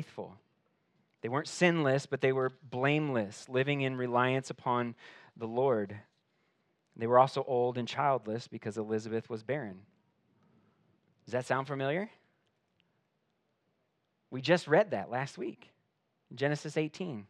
faithful. They weren't sinless, but they were blameless, living in reliance upon the Lord. They were also old and childless because Elizabeth was barren. Does that sound familiar? We just read that last week, Genesis 18.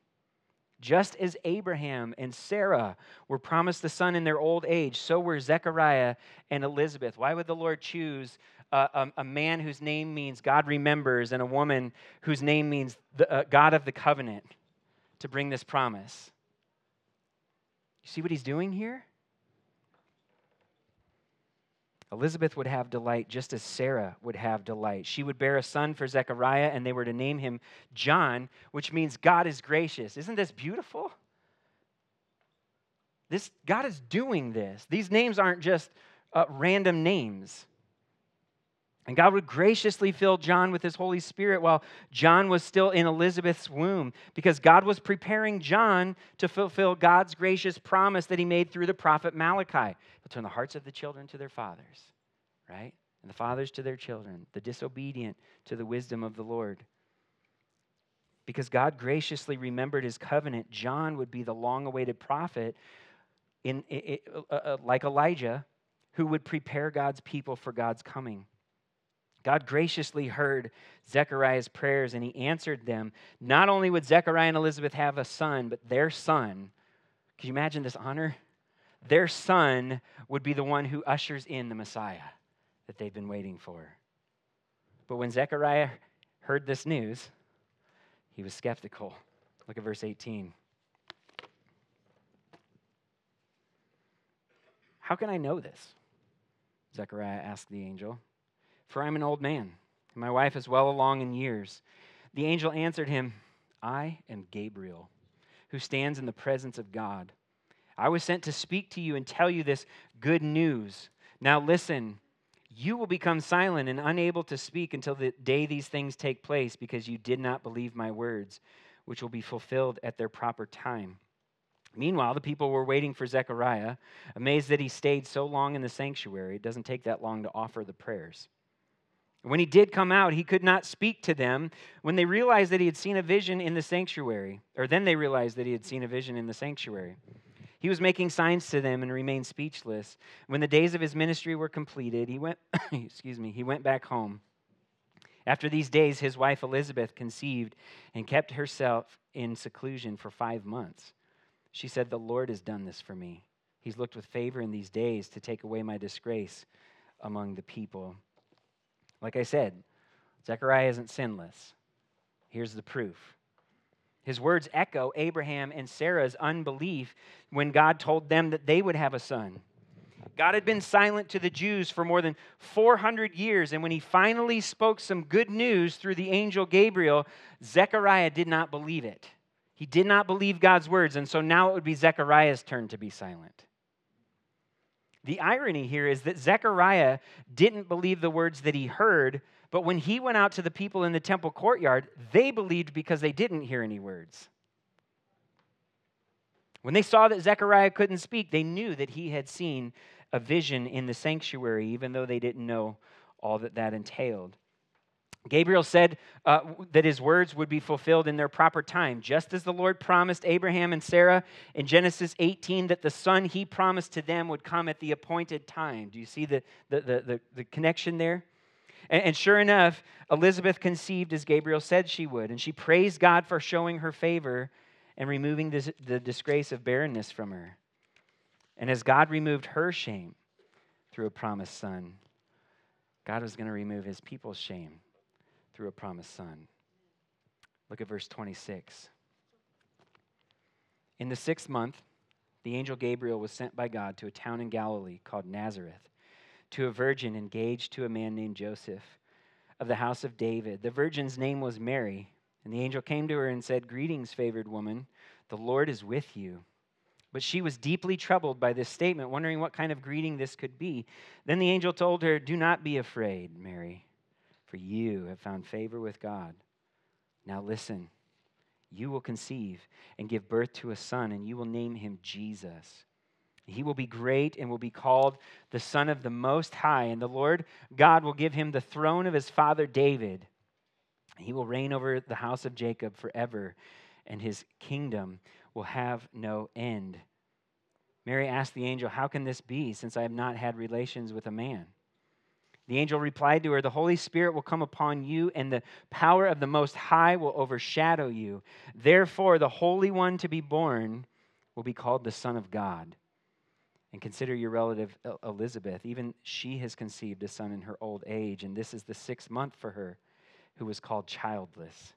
Just as Abraham and Sarah were promised the son in their old age, so were Zechariah and Elizabeth. Why would the Lord choose a, a, man whose name means God remembers and a woman whose name means the, uh, God of the covenant to bring this promise? You see what he's doing here? Elizabeth would have delight just as Sarah would have delight. She would bear a son for Zechariah, and they were to name him John, which means God is gracious. Isn't this beautiful? This, God is doing this. These names aren't just uh, random names. And God would graciously fill John with his Holy Spirit while John was still in Elizabeth's womb because God was preparing John to fulfill God's gracious promise that he made through the prophet Malachi. He'll turn the hearts of the children to their fathers, right? And the fathers to their children, the disobedient to the wisdom of the Lord. Because God graciously remembered his covenant, John would be the long awaited prophet in, in, uh, uh, like Elijah who would prepare God's people for God's coming. God graciously heard Zechariah's prayers and he answered them. Not only would Zechariah and Elizabeth have a son, but their son, can you imagine this honor? Their son would be the one who ushers in the Messiah that they've been waiting for. But when Zechariah heard this news, he was skeptical. Look at verse 18. How can I know this? Zechariah asked the angel for I'm an old man, and my wife is well along in years. The angel answered him, I am Gabriel, who stands in the presence of God. I was sent to speak to you and tell you this good news. Now listen, you will become silent and unable to speak until the day these things take place, because you did not believe my words, which will be fulfilled at their proper time. Meanwhile, the people were waiting for Zechariah, amazed that he stayed so long in the sanctuary. It doesn't take that long to offer the prayers. When he did come out, he could not speak to them. When they realized that he had seen a vision in the sanctuary, or then they realized that he had seen a vision in the sanctuary. He was making signs to them and remained speechless. When the days of his ministry were completed, he went excuse me, he went back home. After these days, his wife Elizabeth conceived and kept herself in seclusion for 5 months. She said, "The Lord has done this for me. He's looked with favor in these days to take away my disgrace among the people." Like I said, Zechariah isn't sinless. Here's the proof. His words echo Abraham and Sarah's unbelief when God told them that they would have a son. God had been silent to the Jews for more than 400 years, and when he finally spoke some good news through the angel Gabriel, Zechariah did not believe it. He did not believe God's words, and so now it would be Zechariah's turn to be silent. The irony here is that Zechariah didn't believe the words that he heard, but when he went out to the people in the temple courtyard, they believed because they didn't hear any words. When they saw that Zechariah couldn't speak, they knew that he had seen a vision in the sanctuary, even though they didn't know all that that entailed. Gabriel said uh, that his words would be fulfilled in their proper time, just as the Lord promised Abraham and Sarah in Genesis 18 that the son he promised to them would come at the appointed time. Do you see the, the, the, the, the connection there? And, and sure enough, Elizabeth conceived as Gabriel said she would, and she praised God for showing her favor and removing this, the disgrace of barrenness from her. And as God removed her shame through a promised son, God was going to remove his people's shame through a promised son. Look at verse 26. In the sixth month, the angel Gabriel was sent by God to a town in Galilee called Nazareth to a virgin engaged to a man named Joseph of the house of David. The virgin's name was Mary. And the angel came to her and said, Greetings, favored woman, the Lord is with you. But she was deeply troubled by this statement, wondering what kind of greeting this could be. Then the angel told her, Do not be afraid, Mary for you have found favor with God. Now listen, you will conceive and give birth to a son, and you will name him Jesus. He will be great and will be called the Son of the Most High, and the Lord God will give him the throne of his father David He will reign over the house of Jacob forever, and his kingdom will have no end. Mary asked the angel, How can this be, since I have not had relations with a man? The angel replied to her, The Holy Spirit will come upon you, and the power of the Most High will overshadow you. Therefore, the Holy One to be born will be called the Son of God. And consider your relative Elizabeth. Even she has conceived a son in her old age, and this is the sixth month for her, who was called childless.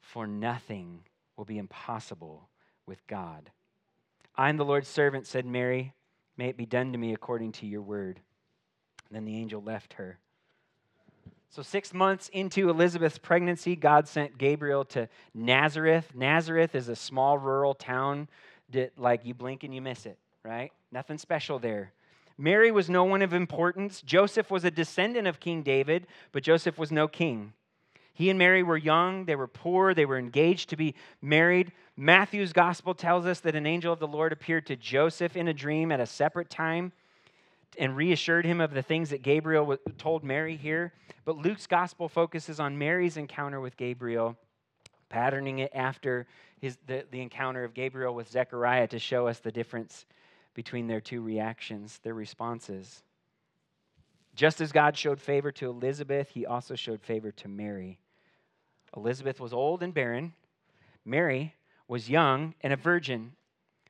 For nothing will be impossible with God. I am the Lord's servant, said Mary. May it be done to me according to your word. And then the angel left her. So, six months into Elizabeth's pregnancy, God sent Gabriel to Nazareth. Nazareth is a small rural town that, like, you blink and you miss it, right? Nothing special there. Mary was no one of importance. Joseph was a descendant of King David, but Joseph was no king. He and Mary were young, they were poor, they were engaged to be married. Matthew's gospel tells us that an angel of the Lord appeared to Joseph in a dream at a separate time and reassured him of the things that Gabriel told Mary here. But Luke's gospel focuses on Mary's encounter with Gabriel, patterning it after his, the, the encounter of Gabriel with Zechariah to show us the difference between their two reactions, their responses. Just as God showed favor to Elizabeth, he also showed favor to Mary. Elizabeth was old and barren. Mary was young and a virgin.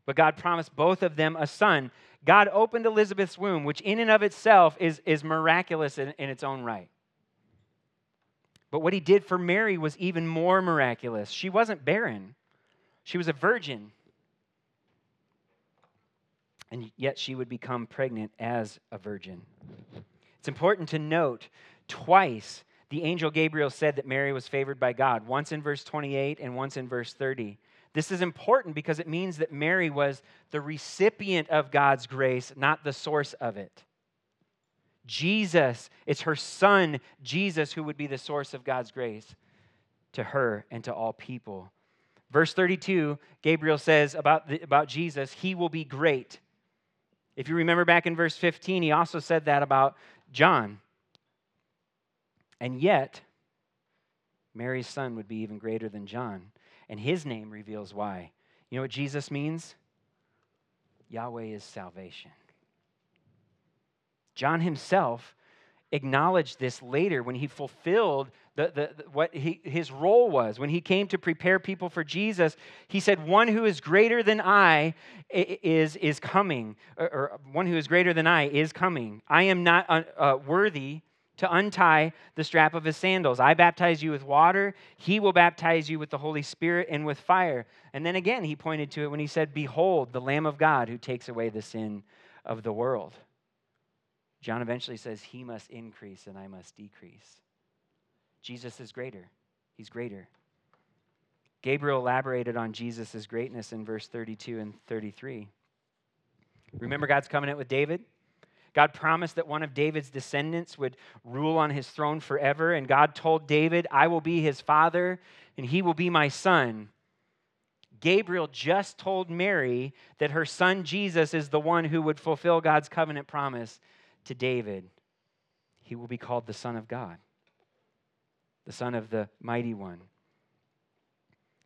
But God promised both of them a son. God opened Elizabeth's womb, which in and of itself is, is miraculous in, in its own right. But what he did for Mary was even more miraculous. She wasn't barren, she was a virgin. And yet she would become pregnant as a virgin. It's important to note twice the angel Gabriel said that Mary was favored by God, once in verse 28 and once in verse 30. This is important because it means that Mary was the recipient of God's grace, not the source of it. Jesus, it's her son, Jesus, who would be the source of God's grace to her and to all people. Verse 32, Gabriel says about, the, about Jesus, he will be great. If you remember back in verse 15, he also said that about John. And yet, Mary's son would be even greater than John and his name reveals why. You know what Jesus means? Yahweh is salvation. John himself acknowledged this later when he fulfilled the, the, the, what he, his role was. When he came to prepare people for Jesus, he said, One who is greater than I is, is coming, or, or one who is greater than I is coming. I am not uh, uh worthy to untie the strap of his sandals. I baptize you with water. He will baptize you with the Holy Spirit and with fire. And then again, he pointed to it when he said, Behold, the Lamb of God who takes away the sin of the world. John eventually says, He must increase and I must decrease. Jesus is greater. He's greater. Gabriel elaborated on Jesus' greatness in verse 32 and 33. Remember God's covenant with David? God promised that one of David's descendants would rule on his throne forever. And God told David, I will be his father, and he will be my son. Gabriel just told Mary that her son Jesus is the one who would fulfill God's covenant promise to David. He will be called the Son of God, the Son of the Mighty One.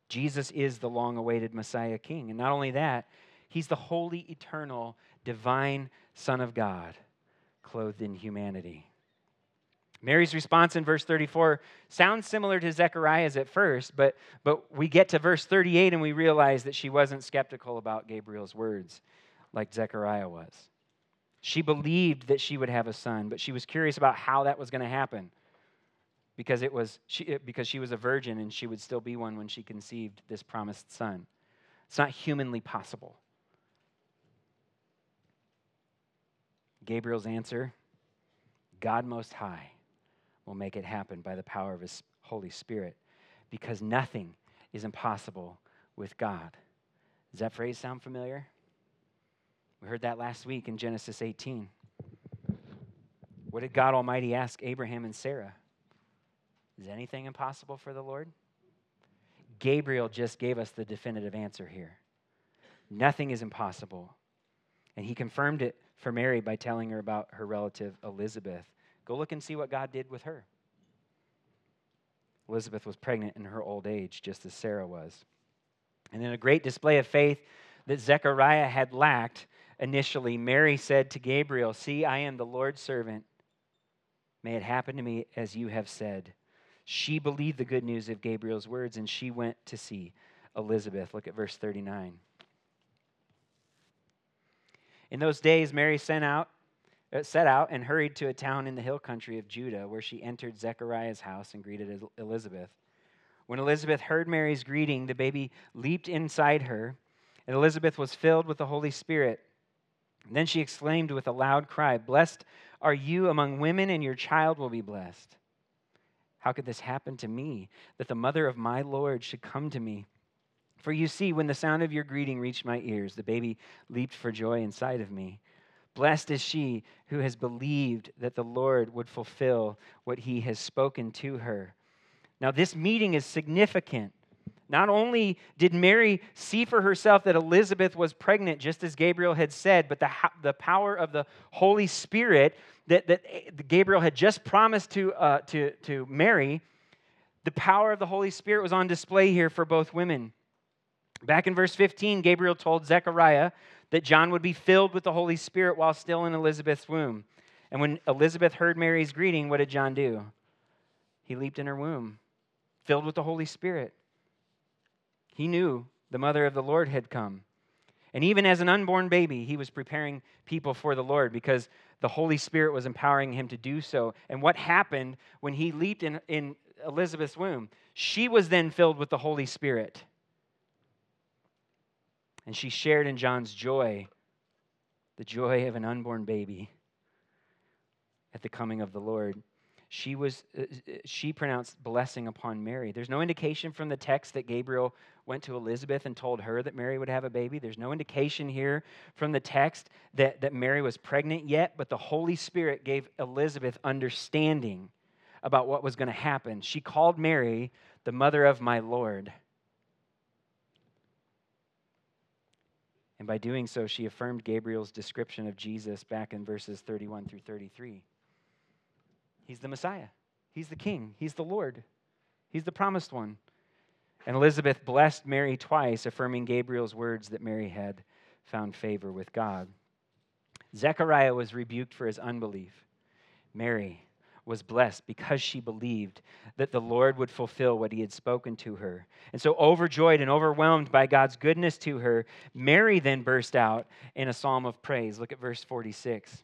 Jesus is the long awaited Messiah King. And not only that, he's the holy, eternal, divine Son of God, clothed in humanity. Mary's response in verse 34 sounds similar to Zechariah's at first, but, but we get to verse 38 and we realize that she wasn't skeptical about Gabriel's words like Zechariah was. She believed that she would have a son, but she was curious about how that was going to happen because, it was, she, because she was a virgin and she would still be one when she conceived this promised son. It's not humanly possible. Gabriel's answer God Most High will make it happen by the power of His Holy Spirit because nothing is impossible with God. Does that phrase sound familiar? We heard that last week in Genesis 18. What did God Almighty ask Abraham and Sarah? Is anything impossible for the Lord? Gabriel just gave us the definitive answer here. Nothing is impossible. And he confirmed it for Mary by telling her about her relative Elizabeth. Go look and see what God did with her. Elizabeth was pregnant in her old age, just as Sarah was. And in a great display of faith that Zechariah had lacked initially, Mary said to Gabriel, See, I am the Lord's servant. May it happen to me as you have said. She believed the good news of Gabriel's words, and she went to see Elizabeth. Look at verse 39. In those days, Mary sent out, uh, set out and hurried to a town in the hill country of Judah, where she entered Zechariah's house and greeted Elizabeth. When Elizabeth heard Mary's greeting, the baby leaped inside her, and Elizabeth was filled with the Holy Spirit. And then she exclaimed with a loud cry, Blessed are you among women, and your child will be blessed. How could this happen to me, that the mother of my Lord should come to me? For you see, when the sound of your greeting reached my ears, the baby leaped for joy inside of me. Blessed is she who has believed that the Lord would fulfill what he has spoken to her. Now, this meeting is significant. Not only did Mary see for herself that Elizabeth was pregnant, just as Gabriel had said, but the, the power of the Holy Spirit that, that eh, Gabriel had just promised to, uh, to, to Mary, the power of the Holy Spirit was on display here for both women. Back in verse 15, Gabriel told Zechariah that John would be filled with the Holy Spirit while still in Elizabeth's womb. And when Elizabeth heard Mary's greeting, what did John do? He leaped in her womb, filled with the Holy Spirit. He knew the mother of the Lord had come. And even as an unborn baby, he was preparing people for the Lord because the Holy Spirit was empowering him to do so. And what happened when he leaped in, in Elizabeth's womb? She was then filled with the Holy Spirit. And she shared in John's joy, the joy of an unborn baby at the coming of the Lord she was uh, uh, she pronounced blessing upon Mary. There's no indication from the text that Gabriel went to Elizabeth and told her that Mary would have a baby. There's no indication here from the text that, that Mary was pregnant yet, but the Holy Spirit gave Elizabeth understanding about what was going to happen. She called Mary the mother of my Lord. And by doing so, she affirmed Gabriel's description of Jesus back in verses 31 through 33. He's the Messiah. He's the King. He's the Lord. He's the promised one. And Elizabeth blessed Mary twice, affirming Gabriel's words that Mary had found favor with God. Zechariah was rebuked for his unbelief. Mary was blessed because she believed that the Lord would fulfill what he had spoken to her. And so, overjoyed and overwhelmed by God's goodness to her, Mary then burst out in a psalm of praise. Look at verse 46.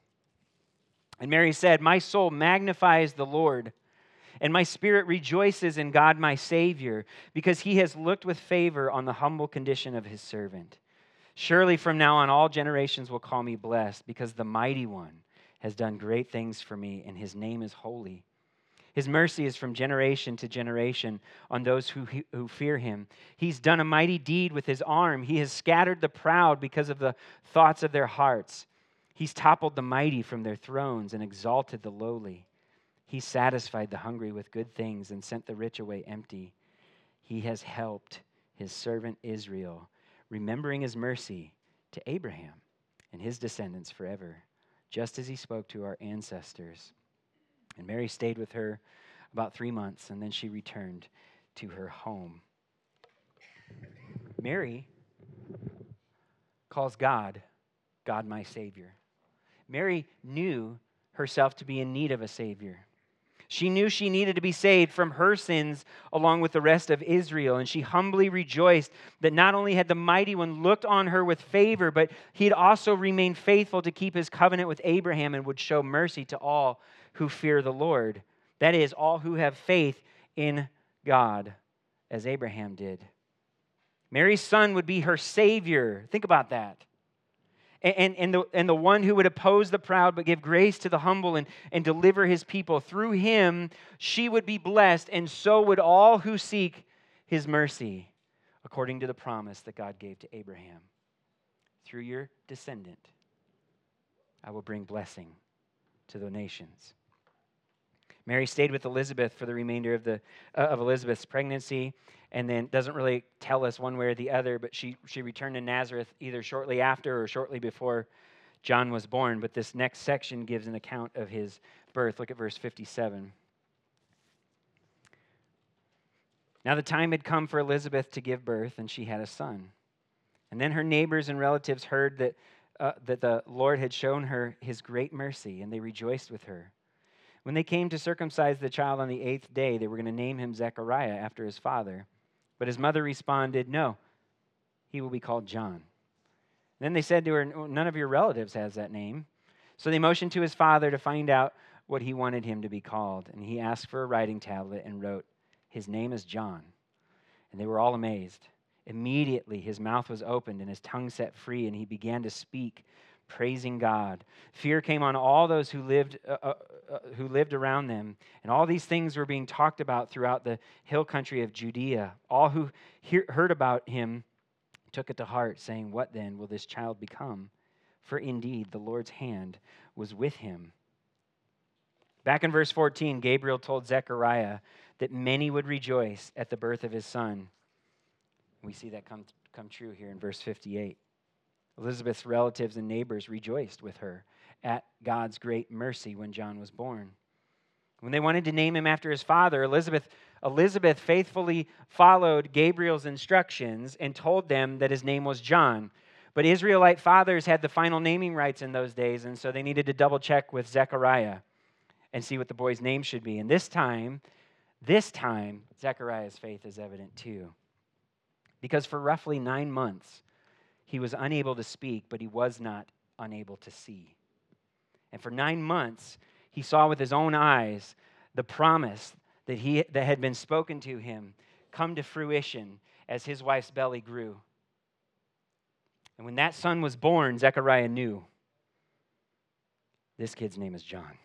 And Mary said, My soul magnifies the Lord, and my spirit rejoices in God my Savior, because he has looked with favor on the humble condition of his servant. Surely from now on, all generations will call me blessed, because the mighty one has done great things for me, and his name is holy. His mercy is from generation to generation on those who, who fear him. He's done a mighty deed with his arm. He has scattered the proud because of the thoughts of their hearts. He's toppled the mighty from their thrones and exalted the lowly. He satisfied the hungry with good things and sent the rich away empty. He has helped his servant Israel, remembering his mercy to Abraham and his descendants forever, just as he spoke to our ancestors. And Mary stayed with her about three months, and then she returned to her home. Mary calls God, God my Savior. Mary knew herself to be in need of a Savior. She knew she needed to be saved from her sins along with the rest of Israel. And she humbly rejoiced that not only had the mighty one looked on her with favor, but he had also remained faithful to keep his covenant with Abraham and would show mercy to all who fear the Lord. That is, all who have faith in God, as Abraham did. Mary's son would be her Savior. Think about that and, and, the, and the one who would oppose the proud but give grace to the humble and, and deliver his people. Through him, she would be blessed, and so would all who seek his mercy, according to the promise that God gave to Abraham. Through your descendant, I will bring blessing to the nations. Mary stayed with Elizabeth for the remainder of, the, uh, of Elizabeth's pregnancy and then doesn't really tell us one way or the other, but she, she returned to Nazareth either shortly after or shortly before John was born. But this next section gives an account of his birth. Look at verse 57. Now the time had come for Elizabeth to give birth, and she had a son. And then her neighbors and relatives heard that, uh, that the Lord had shown her his great mercy, and they rejoiced with her. When they came to circumcise the child on the eighth day, they were going to name him Zechariah after his father. But his mother responded, No, he will be called John. Then they said to her, None of your relatives has that name. So they motioned to his father to find out what he wanted him to be called. And he asked for a writing tablet and wrote, His name is John. And they were all amazed. Immediately his mouth was opened and his tongue set free, and he began to speak, praising God. Fear came on all those who lived, uh, uh, uh, who lived around them, and all these things were being talked about throughout the hill country of Judea. All who hear, heard about him took it to heart, saying, What then will this child become? For indeed the Lord's hand was with him. Back in verse 14, Gabriel told Zechariah that many would rejoice at the birth of his son. We see that come, come true here in verse 58. Elizabeth's relatives and neighbors rejoiced with her at God's great mercy when John was born. When they wanted to name him after his father, Elizabeth, Elizabeth faithfully followed Gabriel's instructions and told them that his name was John. But Israelite fathers had the final naming rights in those days, and so they needed to double check with Zechariah and see what the boy's name should be. And this time, this time, Zechariah's faith is evident too. Because for roughly nine months, he was unable to speak, but he was not unable to see. And for nine months, he saw with his own eyes the promise that, he, that had been spoken to him come to fruition as his wife's belly grew. And when that son was born, Zechariah knew this kid's name is John.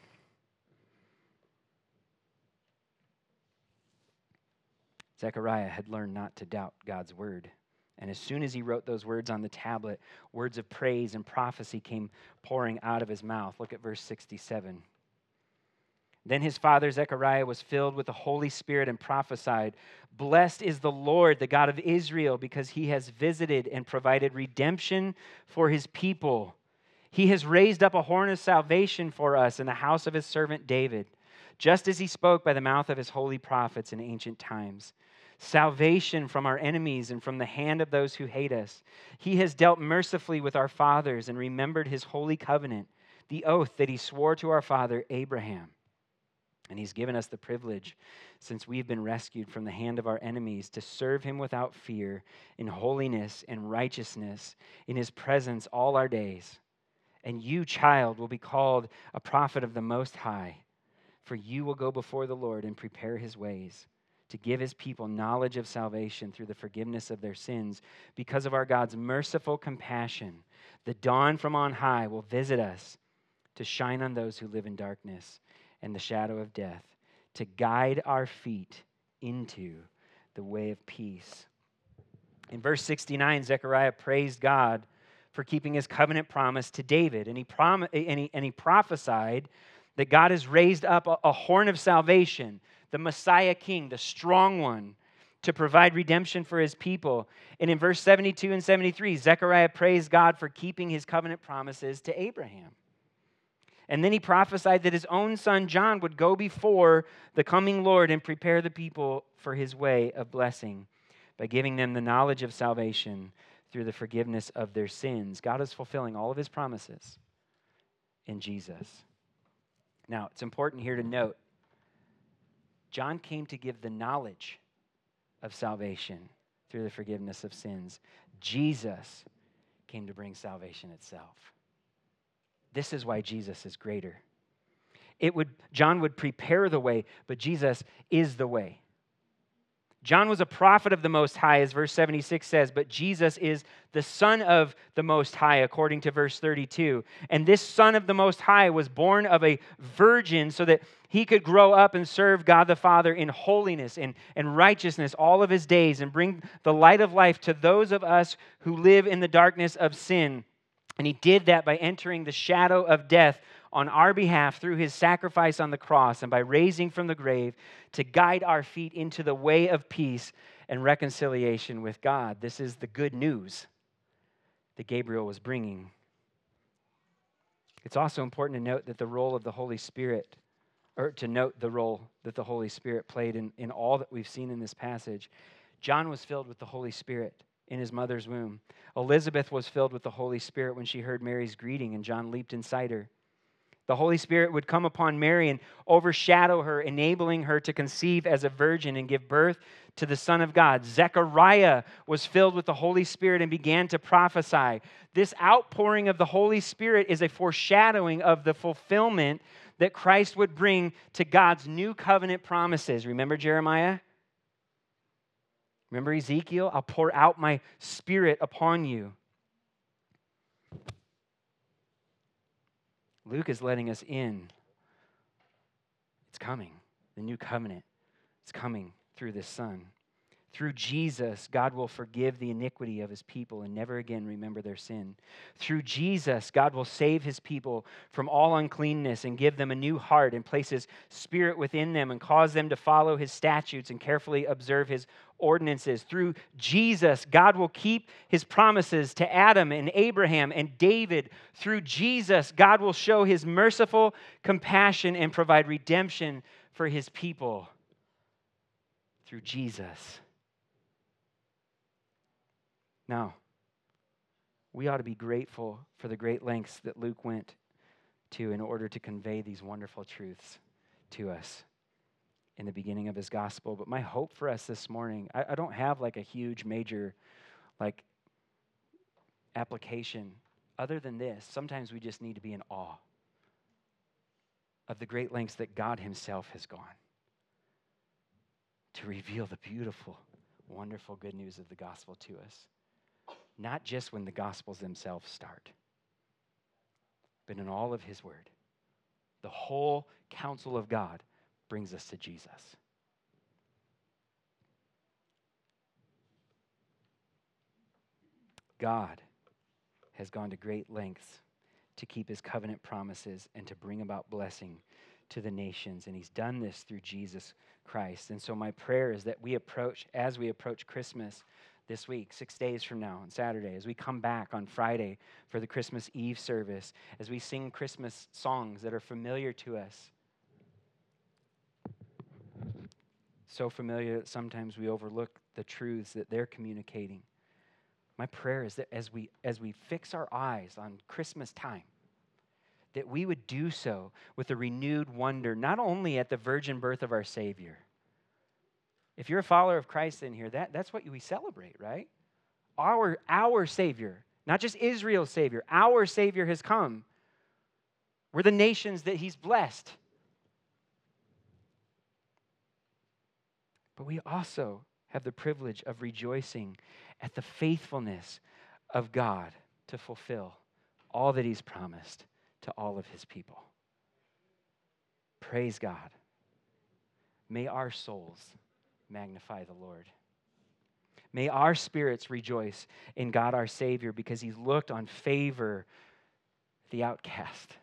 Zechariah had learned not to doubt God's word. And as soon as he wrote those words on the tablet, words of praise and prophecy came pouring out of his mouth. Look at verse 67. Then his father Zechariah was filled with the Holy Spirit and prophesied Blessed is the Lord, the God of Israel, because he has visited and provided redemption for his people. He has raised up a horn of salvation for us in the house of his servant David, just as he spoke by the mouth of his holy prophets in ancient times salvation from our enemies and from the hand of those who hate us. He has dealt mercifully with our fathers and remembered his holy covenant, the oath that he swore to our father Abraham. And he's given us the privilege, since we've been rescued from the hand of our enemies, to serve him without fear, in holiness and righteousness, in his presence all our days. And you, child, will be called a prophet of the Most High, for you will go before the Lord and prepare his ways to give his people knowledge of salvation through the forgiveness of their sins. Because of our God's merciful compassion, the dawn from on high will visit us to shine on those who live in darkness and the shadow of death, to guide our feet into the way of peace. In verse 69, Zechariah praised God for keeping his covenant promise to David, and he, prom- and he, and he prophesied that God has raised up a, a horn of salvation the Messiah King, the strong one, to provide redemption for his people. And in verse 72 and 73, Zechariah praised God for keeping his covenant promises to Abraham. And then he prophesied that his own son John would go before the coming Lord and prepare the people for his way of blessing by giving them the knowledge of salvation through the forgiveness of their sins. God is fulfilling all of his promises in Jesus. Now, it's important here to note John came to give the knowledge of salvation through the forgiveness of sins. Jesus came to bring salvation itself. This is why Jesus is greater. It would John would prepare the way, but Jesus is the way. John was a prophet of the Most High, as verse 76 says, but Jesus is the Son of the Most High, according to verse 32. And this Son of the Most High was born of a virgin so that he could grow up and serve God the Father in holiness and, and righteousness all of his days and bring the light of life to those of us who live in the darkness of sin. And he did that by entering the shadow of death on our behalf through his sacrifice on the cross and by raising from the grave to guide our feet into the way of peace and reconciliation with God. This is the good news that Gabriel was bringing. It's also important to note that the role of the Holy Spirit or to note the role that the Holy Spirit played in, in all that we've seen in this passage. John was filled with the Holy Spirit in his mother's womb. Elizabeth was filled with the Holy Spirit when she heard Mary's greeting, and John leaped inside her. The Holy Spirit would come upon Mary and overshadow her, enabling her to conceive as a virgin and give birth to the Son of God. Zechariah was filled with the Holy Spirit and began to prophesy. This outpouring of the Holy Spirit is a foreshadowing of the fulfillment that Christ would bring to God's new covenant promises. Remember Jeremiah? Remember Ezekiel? I'll pour out my spirit upon you. Luke is letting us in. It's coming. The new covenant is coming through this Son. Through Jesus, God will forgive the iniquity of his people and never again remember their sin. Through Jesus, God will save his people from all uncleanness and give them a new heart and place his spirit within them and cause them to follow his statutes and carefully observe his ordinances. Through Jesus, God will keep his promises to Adam and Abraham and David. Through Jesus, God will show his merciful compassion and provide redemption for his people. Through Jesus. Now, we ought to be grateful for the great lengths that Luke went to in order to convey these wonderful truths to us in the beginning of his gospel. But my hope for us this morning, I, I don't have like a huge, major, like, application other than this. Sometimes we just need to be in awe of the great lengths that God Himself has gone to reveal the beautiful, wonderful good news of the gospel to us not just when the Gospels themselves start, but in all of His Word. The whole counsel of God brings us to Jesus. God has gone to great lengths to keep his covenant promises and to bring about blessing to the nations. And he's done this through Jesus Christ. And so, my prayer is that we approach, as we approach Christmas, this week, six days from now, on Saturday, as we come back on Friday for the Christmas Eve service, as we sing Christmas songs that are familiar to us. So familiar that sometimes we overlook the truths that they're communicating. My prayer is that as we, as we fix our eyes on Christmas time, that we would do so with a renewed wonder, not only at the virgin birth of our Savior if you're a follower of Christ in here, that, that's what we celebrate, right? Our, our Savior, not just Israel's Savior, our Savior has come. We're the nations that He's blessed. But we also have the privilege of rejoicing at the faithfulness of God to fulfill all that He's promised to all of His people. Praise God. May our souls magnify the Lord. May our spirits rejoice in God our Savior because He's looked on favor the outcast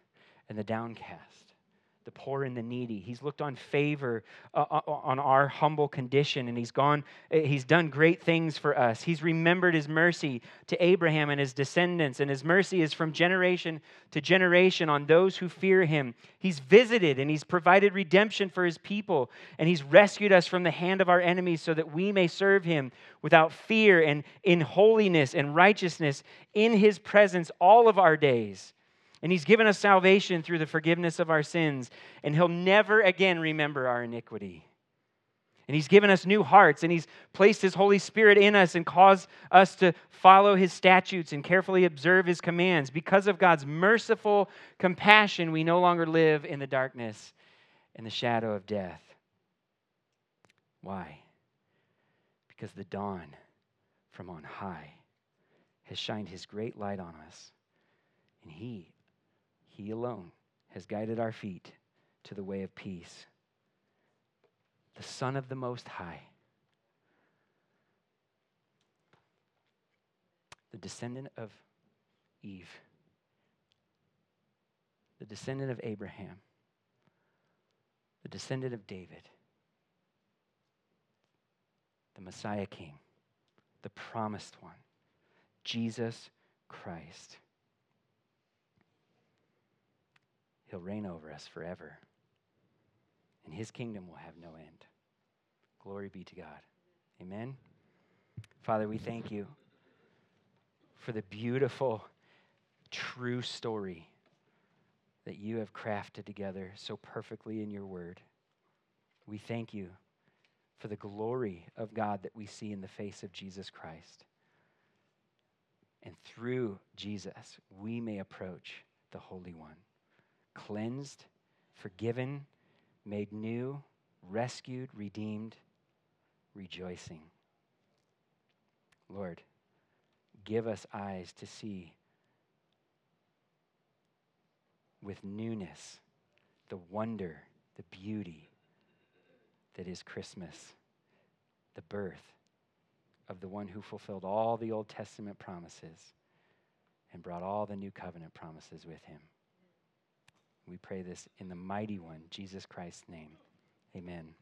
and the downcast the poor and the needy. He's looked on favor uh, uh, on our humble condition and he's gone eh, he's done great things for us. He's remembered his mercy to Abraham and his descendants and his mercy is from generation to generation on those who fear him. He's visited and he's provided redemption for his people and he's rescued us from the hand of our enemies so that we may serve him without fear and in holiness and righteousness in his presence all of our days. And He's given us salvation through the forgiveness of our sins, and He'll never again remember our iniquity. And He's given us new hearts, and He's placed His Holy Spirit in us and caused us to follow His statutes and carefully observe His commands. Because of God's merciful compassion, we no longer live in the darkness and the shadow of death. Why? Because the dawn from on high has shined His great light on us, and He he alone has guided our feet to the way of peace. The Son of the Most High, the descendant of Eve, the descendant of Abraham, the descendant of David, the Messiah King, the promised one, Jesus Christ. He'll reign over us forever. and his kingdom will have no end. Glory be to God. Amen. Father, we thank you for the beautiful, true story that you have crafted together so perfectly in your word. We thank you for the glory of God that we see in the face of Jesus Christ. And through Jesus, we may approach the Holy One, cleansed, forgiven, made new, rescued, redeemed, rejoicing. Lord, give us eyes to see with newness the wonder, the beauty that is Christmas, the birth of the one who fulfilled all the Old Testament promises and brought all the new covenant promises with him. We pray this in the mighty one, Jesus Christ's name. Amen.